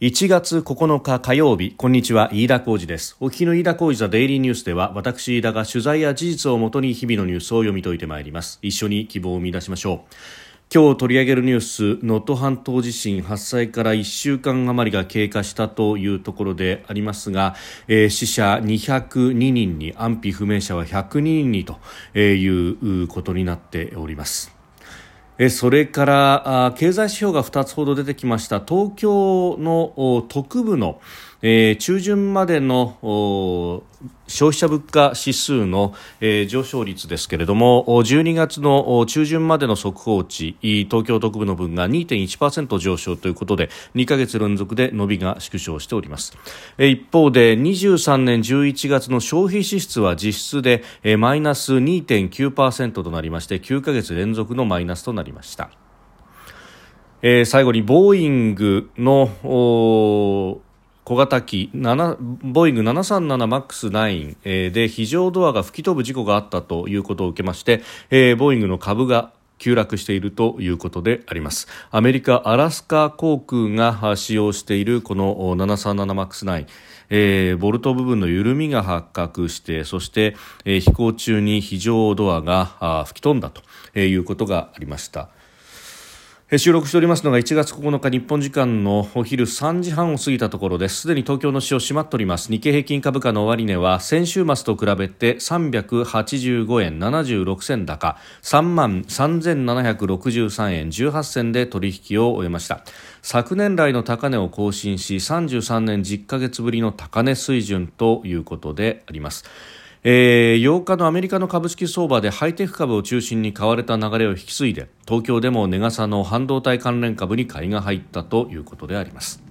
1月9日火曜日、こんにちは、飯田浩二です。お聞きの飯田浩二ザデイリーニュースでは、私飯田が取材や事実をもとに日々のニュースを読み解いてまいります。一緒に希望を見出しましょう。今日取り上げるニュース、能登半島地震発災から1週間余りが経過したというところでありますが、えー、死者202人に安否不明者は102人にということになっております。それから経済指標が2つほど出てきました。東京の特部のえー、中旬までの消費者物価指数の、えー、上昇率ですけれども12月の中旬までの速報値東京特部の分が2.1%上昇ということで2ヶ月連続で伸びが縮小しております、えー、一方で23年11月の消費支出は実質で、えー、マイナス2.9%となりまして9ヶ月連続のマイナスとなりました。えー、最後にボーイングの小型機ボーイング 737MAX9、え、で非常ドアが吹き飛ぶ事故があったということを受けまして、えー、ボーイングの株が急落しているということでありますアメリカアラスカ航空が使用しているこの 737MAX9 えー、ボルト部分の緩みが発覚してそして、えー、飛行中に非常ドアが吹き飛んだということがありました。収録しておりますのが1月9日日本時間のお昼3時半を過ぎたところです。すでに東京の市場閉まっております。日経平均株価の終値は先週末と比べて385円76銭高、3万3763円18銭で取引を終えました。昨年来の高値を更新し、33年10ヶ月ぶりの高値水準ということであります。えー、8日のアメリカの株式相場でハイテク株を中心に買われた流れを引き継いで東京でも値傘の半導体関連株に買いが入ったということであります。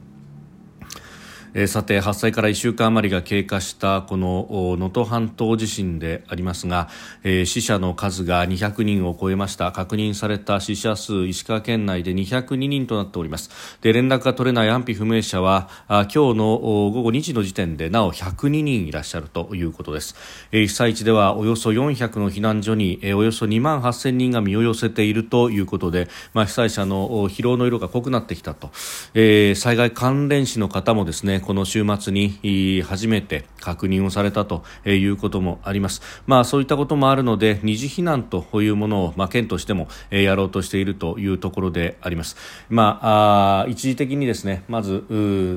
えー、さて発災から1週間余りが経過したこの能登半島地震でありますが、えー、死者の数が200人を超えました。確認された死者数石川県内で202人となっております。で連絡が取れない安否不明者はあ今日の午後2時の時点でなお102人いらっしゃるということです、えー、被災地ではおよそ400の避難所に、えー、およそ2万8000人が身を寄せているということで、まあ、被災者の疲労の色が濃くなってきたと、えー、災害関連死の方もですねこの週末に初めて確認をされたということもあります。まあそういったこともあるので二次避難というものを、まあ、県としてもやろうとしているというところであります。まあ、あ一時的にですねまず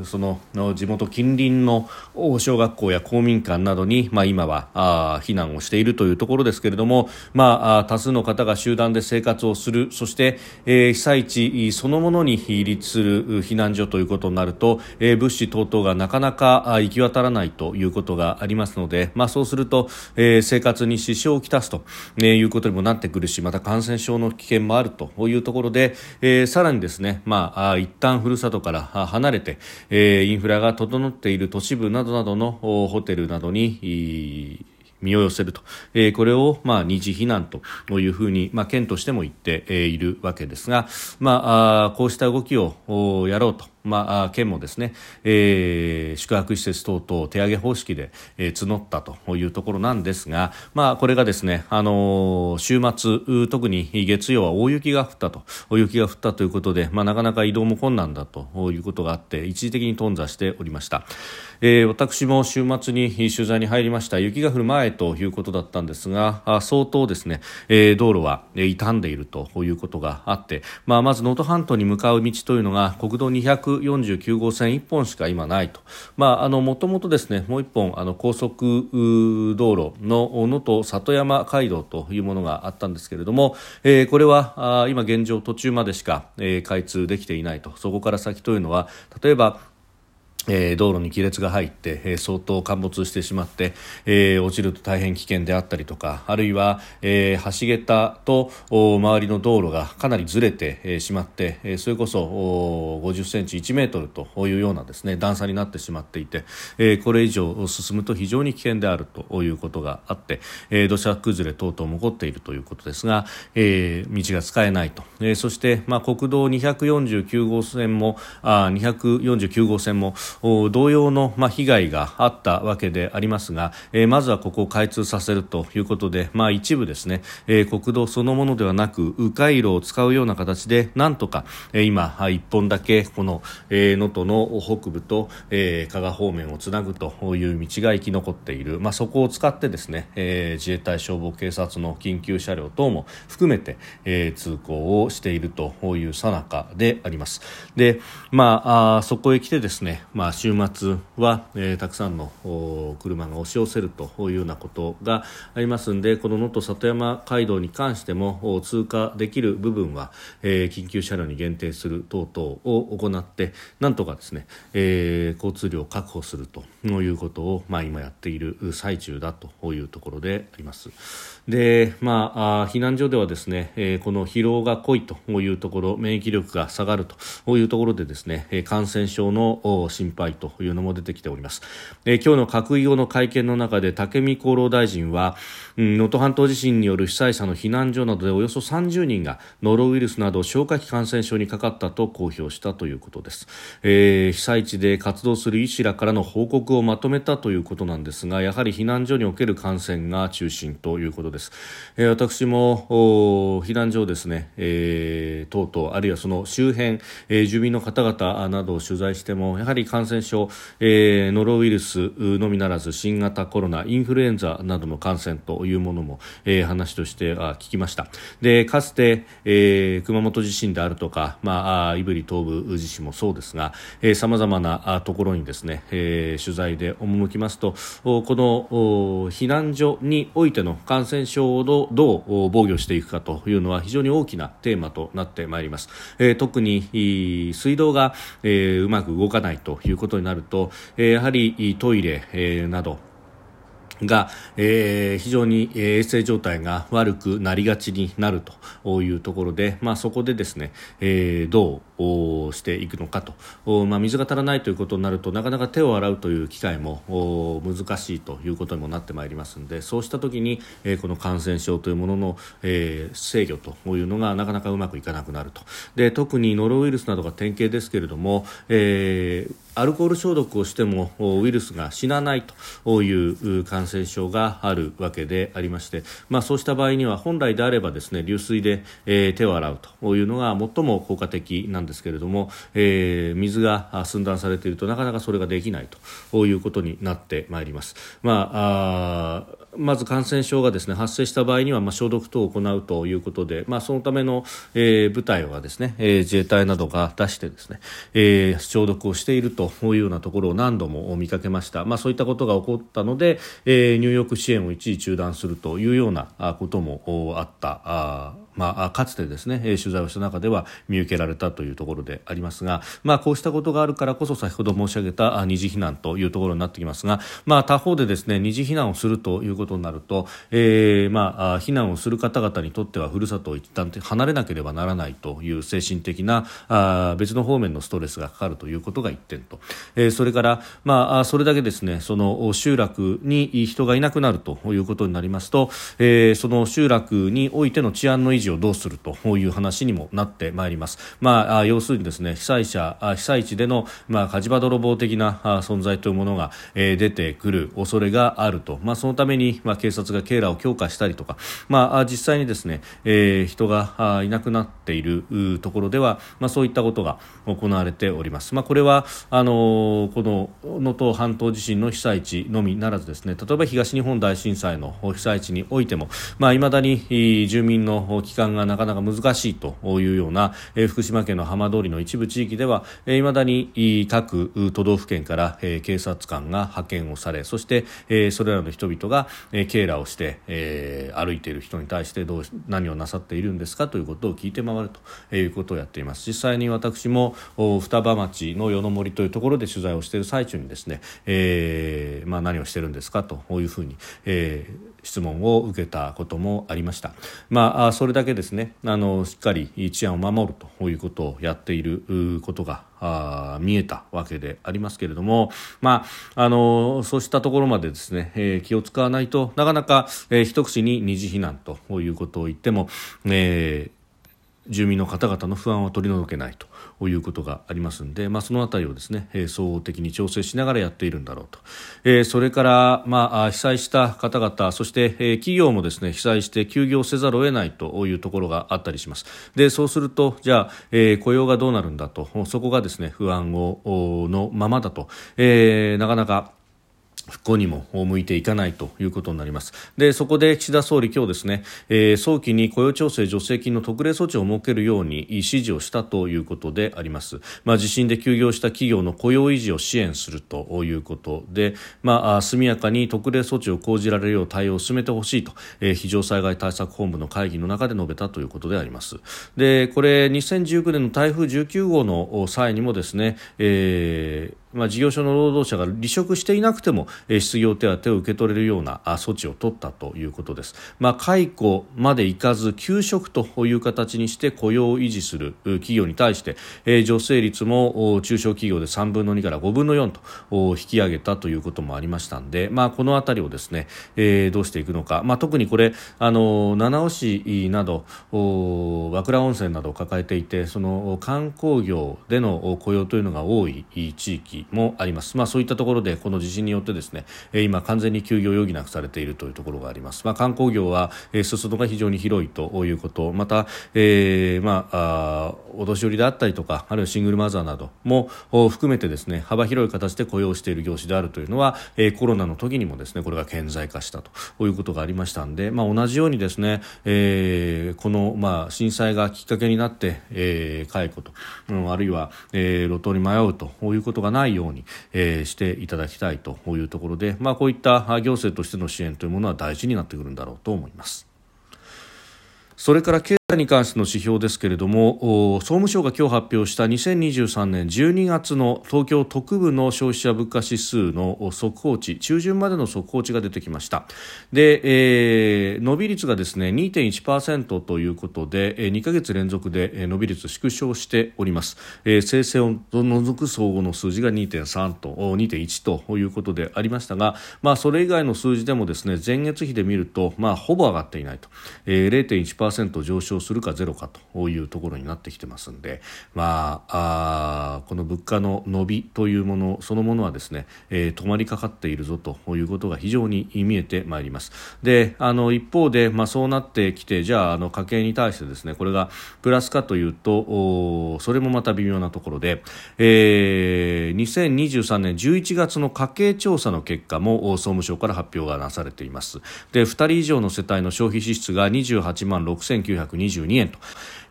その地元近隣の小学校や公民館などに、まあ、今はあ避難をしているというところですけれども、まあ、多数の方が集団で生活をするそして、えー、被災地そのものに立する避難所ということになると、えー、物資等々ことがなかなか行き渡らないということがありますので、まあ、そうすると、えー、生活に支障をきたすと、えいうことにもなってくるしまた感染症の危険もあるというところで、えー、さらにですね、まあ、一旦ふるさとから離れて、えー、インフラが整っている都市部などなどのホテルなどに身を寄せると、えー、これを、まあ、二次避難というふうに、まあ、県としても言っているわけですが、まあ、あこうした動きをやろうと。まあ、県もですね、えー、宿泊施設等々手上げ方式で、えー、募ったというところなんですが、まあ、これがですね、あのー、週末特に月曜は大雪が降ったと大雪が降ったということで、まあ、なかなか移動も困難だということがあって一時的に頓挫しておりました、えー、私も週末に取材に入りました。雪が降る前ということだったんですが相当ですね、えー、道路は傷んでいるということがあって、まあ、まず能登半島に向かう道というのが国道200 149号線1本しか今ないと、まあ、あのもともとですねもう1本あの高速道路の能登里山街道というものがあったんですけれども、えー、これはあ今現状途中までしか、えー、開通できていないと。そこから先というのは例えばえー、道路に亀裂が入って、えー、相当陥没してしまって、えー、落ちると大変危険であったりとかあるいは、え、橋桁と周りの道路がかなりずれて、え、しまって、え、それこそ50センチ1メートルというようなですね段差になってしまっていて、え、これ以上進むと非常に危険であるということがあって、え、土砂崩れ等々も起こっているということですが、え、道が使えないと、え、そして、まあ、国道249号線もあ249号線も同様の、まあ、被害があったわけでありますが、えー、まずはここを開通させるということで、まあ、一部ですね、えー、国道そのものではなく迂回路を使うような形でなんとか、えー、今一本だけこの能登、の北部と、えー、加賀方面をつなぐという道が生き残っている、まあ、そこを使ってですね、えー、自衛隊消防警察の緊急車両等も含めて、えー、通行をしているというさなかであります。で、まあ、あそこへ来てですね、まあ、まあ週末は、えー、たくさんの車が押し寄せるというようなことがありますのでこの能登里山街道に関しても通過できる部分は、えー、緊急車両に限定する等々を行ってなんとかですね、えー、交通量を確保するということを、まあ、今やっている最中だというところであります。で、まあ、避難所ではですね、えー、この疲労が濃いというところ、免疫力が下がるというところでですね、感染症の心配というのも出てきております。えー、今日の閣議後の会見の中で武見厚労大臣は、能登半島地震による被災者の避難所などでおよそ30人がノロウイルスなど消化器感染症にかかったと公表したということです、えー、被災地で活動する医師らからの報告をまとめたということなんですがやはり避難所における感染が中心ということです、えー、私も避難所ですね、えー、等々あるいはその周辺、えー、住民の方々などを取材してもやはり感感染症、えー、ノロウイルスのみならず新型コロナインフルエンザなどの感染というものも、えー、話としては聞きました。でかつて、えー、熊本地震であるとか、まあ、胆振東部地震もそうですがさまざまなところにですね、えー、取材で赴きますとこの避難所においての感染症をどう防御していくかというのは非常に大きなテーマとなってまいります、えー、特に水道が、えー、うまく動かないといういうことになると、えー、やはりトイレ、えー、などが、えー、非常に衛生状態が悪くなりがちになるというところで、まあ、そこでですね、えー、どうしていくのかと、まあ、水が足らないということになるとなかなか手を洗うという機会も難しいということにもなってまいりますのでそうした時に、えー、この感染症というものの、えー、制御というのがなかなかうまくいかなくなると。で特にノロウイルスなどが典型ですけれども、えーアルコール消毒をしてもウイルスが死なないという感染症があるわけでありまして、まあ、そうした場合には本来であればですね流水で、えー、手を洗うというのが最も効果的なんです。ですけれども、えー、水が寸断されているとなかなかそれができないということになってまいります。まあまず感染症がですね発生した場合には、まあ、消毒等を行うということで、まあ、そのための、えー、部隊はですね、えー、自衛隊などが出してですね、えー、消毒をしているというようなところを何度も見かけました、まあ、そういったことが起こったので、えー、入浴支援を一時中断するというようなこともあったあまあ、かつてですね取材をした中では見受けられたというところでありますが、まあ、こうしたことがあるからこそ先ほど申し上げた二次避難というところになってきますが、まあ、他方でですね二次避難をするということになると、えーまあ、避難をする方々にとってはふるさとを一旦離れなければならないという精神的なあ別の方面のストレスがかかるということが一点と、えー、それから、まあ、それだけですねその集落に人がいなくなるということになりますと、えー、その集落においての治安の維持をどうするという話にもなってまいります。まあ、要するにですね、被災者、被災地での、まあ、火事場泥棒的な存在というものが、えー、出てくる恐れがあると。まあ、そのために、まあ、警察が警らを強化したりとか、まあ、実際にですね、えー、人がいなくなっているところでは、まあ、そういったことが行われております。まあ、これは、あのこの能登半島地震の被災地のみならずですね、例えば東日本大震災の被災地においても、まあ、未だに住民の帰還がなかなか難しいというような、えー、福島県の浜通りの一部地域では、えー、未だに各都道府県から、えー、警察官が派遣をされそして、えー、それらの人々が、えー、警らをして、えー、歩いている人に対してどう何をなさっているんですかということを聞いて回るということをやっています。実際に私も双葉町の与の森というところで取材をしている最中にですね、えーまあ、何をしているんですかというふうに、えー、質問を受けたこともありました。まあ、それだけですねあのしっかり治安を守るということをやっていることがあ見えたわけでありますけれども、まあ、あのそうしたところまでですね、えー、気を使わないとなかなか、えー、一口に二次避難ということを言っても、えー住民の方々の不安を取り除けないということがありますので、まあ、そのあたりをですね、えー、総合的に調整しながらやっているんだろうと、えー、それから、まあ、被災した方々そして、えー、企業もですね被災して休業せざるを得ないというところがあったりします。でそうするとじゃあ、えー、雇用がどうなるんだと。そこがですね不安をのままだと、えー、なかなか復興にも向いていかないということになります。でそこで岸田総理今日ですね、えー、早期に雇用調整助成金の特例措置を設けるように指示をしたということであります、まあ、地震で休業した企業の雇用維持を支援するということで、まあ、速やかに特例措置を講じられるよう対応を進めてほしいと、えー、非常災害対策本部の会議の中で述べたということであります。でこれ2019年の台風19号の際にもですね、えーまあ、事業所の労働者が離職していなくても、えー、失業手当を受け取れるような措置を取ったということです、まあ、解雇までいかず休職という形にして雇用を維持する企業に対して、えー、助成率も中小企業で3分の2から5分の4と引き上げたということもありましたので、まあ、この辺りをですね、えー、どうしていくのか、まあ、特にこれあの七尾市など和倉温泉などを抱えていてその観光業での雇用というのが多い地域もあります、まあ、そういったところでこの地震によってですね今、完全に休業を余儀なくされているというところがあります、まあ、観光業は裾野が非常に広いということ。また、えー、まあ、お年寄りであったりとかあるいはシングルマザーなども含めてですね幅広い形で雇用している業種であるというのは、えコロナの時にもですねこれが顕在化したということがありましたので、まあ、同じようにですね、えー、この、まあ、震災がきっかけになって、えー、解雇と、うん、あるいは、えー、路頭に迷うということがないないように、えー、していただきたいというところで、まあ、こういった行政としての支援というものは大事になってくるんだろうと思います。それからに関しての指標ですけれども総務省が今日発表した2023年12月の東京特部の消費者物価指数の速報値中旬までの速報値が出てきました。で、えー、伸び率がですね2.1%ということで2ヶ月連続で伸び率縮小しております、えー、生成を除く総合の数字が2.3と2.1ということでありましたが、まあ、それ以外の数字でもですね前月比で見ると、まあ、ほぼ上がっていないと、えー、0.1%上昇するかゼロかというところになってきてますんで、まあ、あこの物価の伸びというものそのものはですね、えー、止まりかかっているぞということが非常に見えてまいります。であの一方で、まあ、そうなってきてじゃああの家計に対してですねこれがプラスかというとそれもまた微妙なところで、えー、2023年11月の家計調査の結果も総務省から発表がなされています。で2人以上の世帯の消費支出が28万6920 92円と、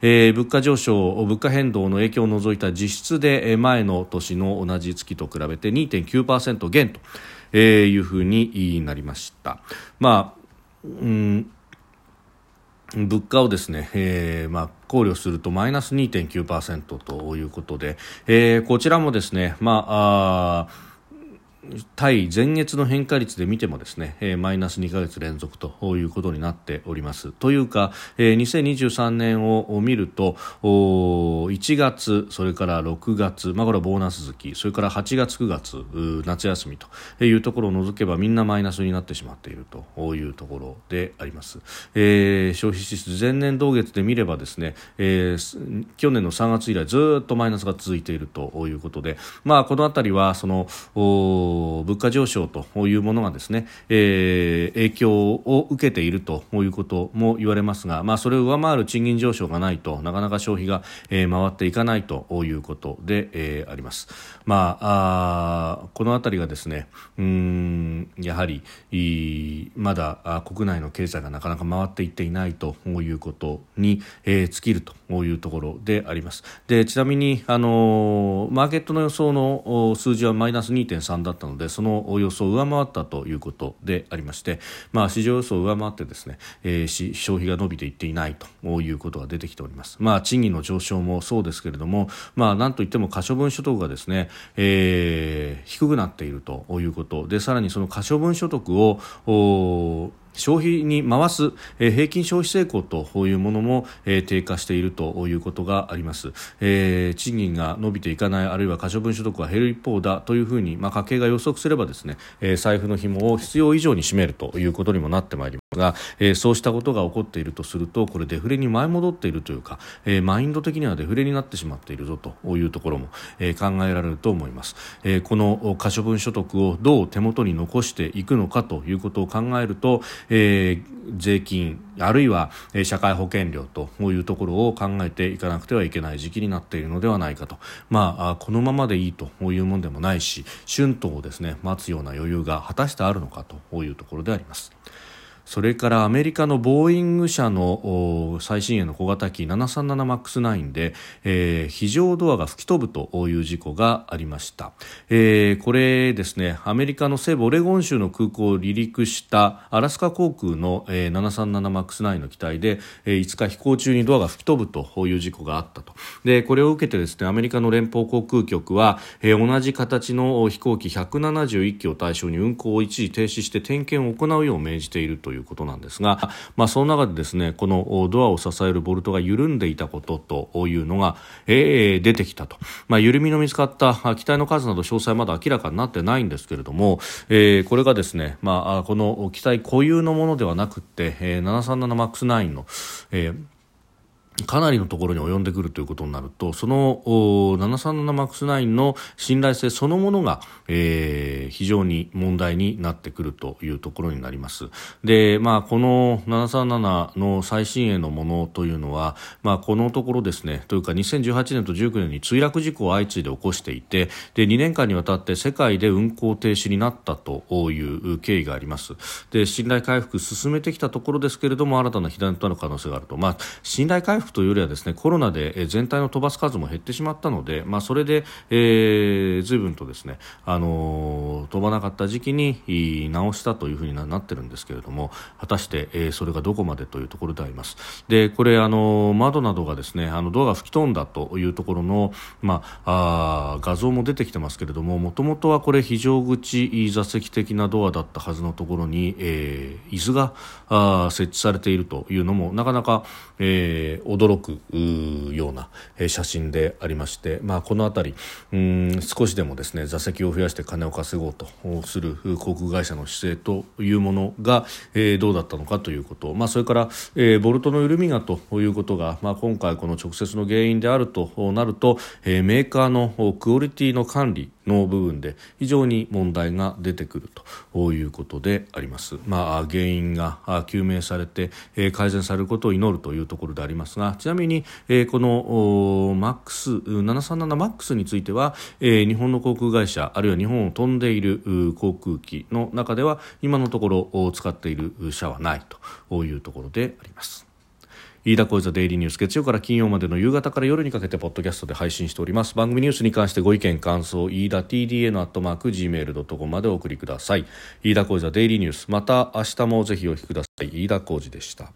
えー、物価上昇、物価変動の影響を除いた実質で前の年の同じ月と比べて2.9%減と、えー、いうふうになりました。まあうん物価をですね、えーまあ、考慮するとマイナス2.9%ということで、えー、こちらもですね、まあ、あ対前月の変化率で見てもですね、えー、マイナス2ヶ月連続ということになっております。というか、えー、2023年を見ると1月、それから6月、まあ、これはボーナス月それから8月、9月夏休みというところを除けばみんなマイナスになってしまっているというところであります。えー、消費支出前年同月で見ればですね、えー、去年の3月以来ずっとマイナスが続いているということで、まあ、このあたりはその物価上昇というものがですね、えー、影響を受けているということも言われますが、まあ、それを上回る賃金上昇がないとなかなか消費が、えー、回っていかないということで、えー、あります。まあ、あこの辺りがですねうんやはりまだ国内の経済がなかなか回っていっていないということに、えー、尽きるというところであります。でちなみにあのマーケットの予想の数字はマイナス2.3だったたのでその予想を上回ったということでありまして、まあ、市場予想を上回ってですね、えー、消費が伸びていっていないということが出てきております、まあ、賃金の上昇もそうですけれども、まあ、なんといっても可処分所得がですね、えー、低くなっているということでさらにその可処分所得を消費に回す、え、平均消費成功というものも、え、低下しているということがあります、え、賃金が伸びていかないあるいは可処分所得が減る一方だというふうに、まあ、家計が予測すればですね、え、財布の紐を必要以上に占めるということにもなってまいります。が、えー、そうしたことが起こっているとするとこれデフレに前戻っているというか、えー、マインド的にはデフレになってしまっているぞというところも、えー、考えられると思います、えー、この可処分所得をどう手元に残していくのかということを考えると、えー、税金あるいは社会保険料というところを考えていかなくてはいけない時期になっているのではないかと、まあ、このままでいいというものでもないし春闘をですね待つような余裕が果たしてあるのかというところであります。それからアメリカのボーイング社の最新鋭の小型機 737MAX9 で、えー、非常ドアが吹き飛ぶという事故がありました、えー、これですねアメリカの西部オレゴン州の空港を離陸したアラスカ航空の、えー、737MAX9 の機体で、えー、5日飛行中にドアが吹き飛ぶという事故があったと。でこれを受けてですねアメリカの連邦航空局は、えー、同じ形の飛行機171機を対象に運航を一時停止して点検を行うよう命じているといういうことなんですが、まあ、その中でですねこのドアを支えるボルトが緩んでいたことというのが、えー、出てきたと、まあ、緩みの見つかった機体の数など詳細まだ明らかになってないんですけれども、えー、これがですね、まあ、この機体固有のものではなくて、えー、737MAX9 の、えーかなりのところに及んでくるということになるとその 737MAX9 の信頼性そのものが、えー、非常に問題になってくるというところになります。で、まあ、この737の最新鋭のものというのは、まあ、このところですね。というか2018年と19年に墜落事故を相次いで起こしていてで2年間にわたって世界で運航停止になったという経緯があります。で信頼回復進めてきたところですけれども新たな被弾となる可能性があると、まあ、信頼回復というよりはですねコロナで全体の飛ばす数も減ってしまったので、まあ、それで、えー、随分とですね、あのー、飛ばなかった時期に直したというふうになってるんですけれども果たして、えー、それがどこまでというところであります。でこれ、あのー、窓などがですねあのドアが吹き飛んだというところの、まあ、あ画像も出てきてますけれどももともとはこれ非常口座席的なドアだったはずのところに、えー、椅子があ設置されているというのもなかなか、えー、驚くような写真でありまして、まあ、この辺りうん少しでもですね座席を増やして金を稼ごうとする航空会社の姿勢というものが、えー、どうだったのかということ、まあ、それから、えー、ボルトの緩みがということが、まあ、今回この直接の原因であるとなると、えー、メーカーのクオリティの管理の部分で非常に問題が出てくるということであります。まあ、原因が究明されて、改善されることを祈るというところでありますがちなみに、このマックス737マックスについては、日本の航空会社あるいは日本を飛んでいる航空機の中では今のところ使っている社はないというところであります。飯田小泉デイリーニュース月曜から金曜までの夕方から夜にかけてポッドキャストで配信しております。番組ニュースに関してご意見感想飯田 TDA のアットマーク Gmail.com までお送りください。飯田小泉デイリーニュースまた明日もぜひお聞きください。飯田小泉でした。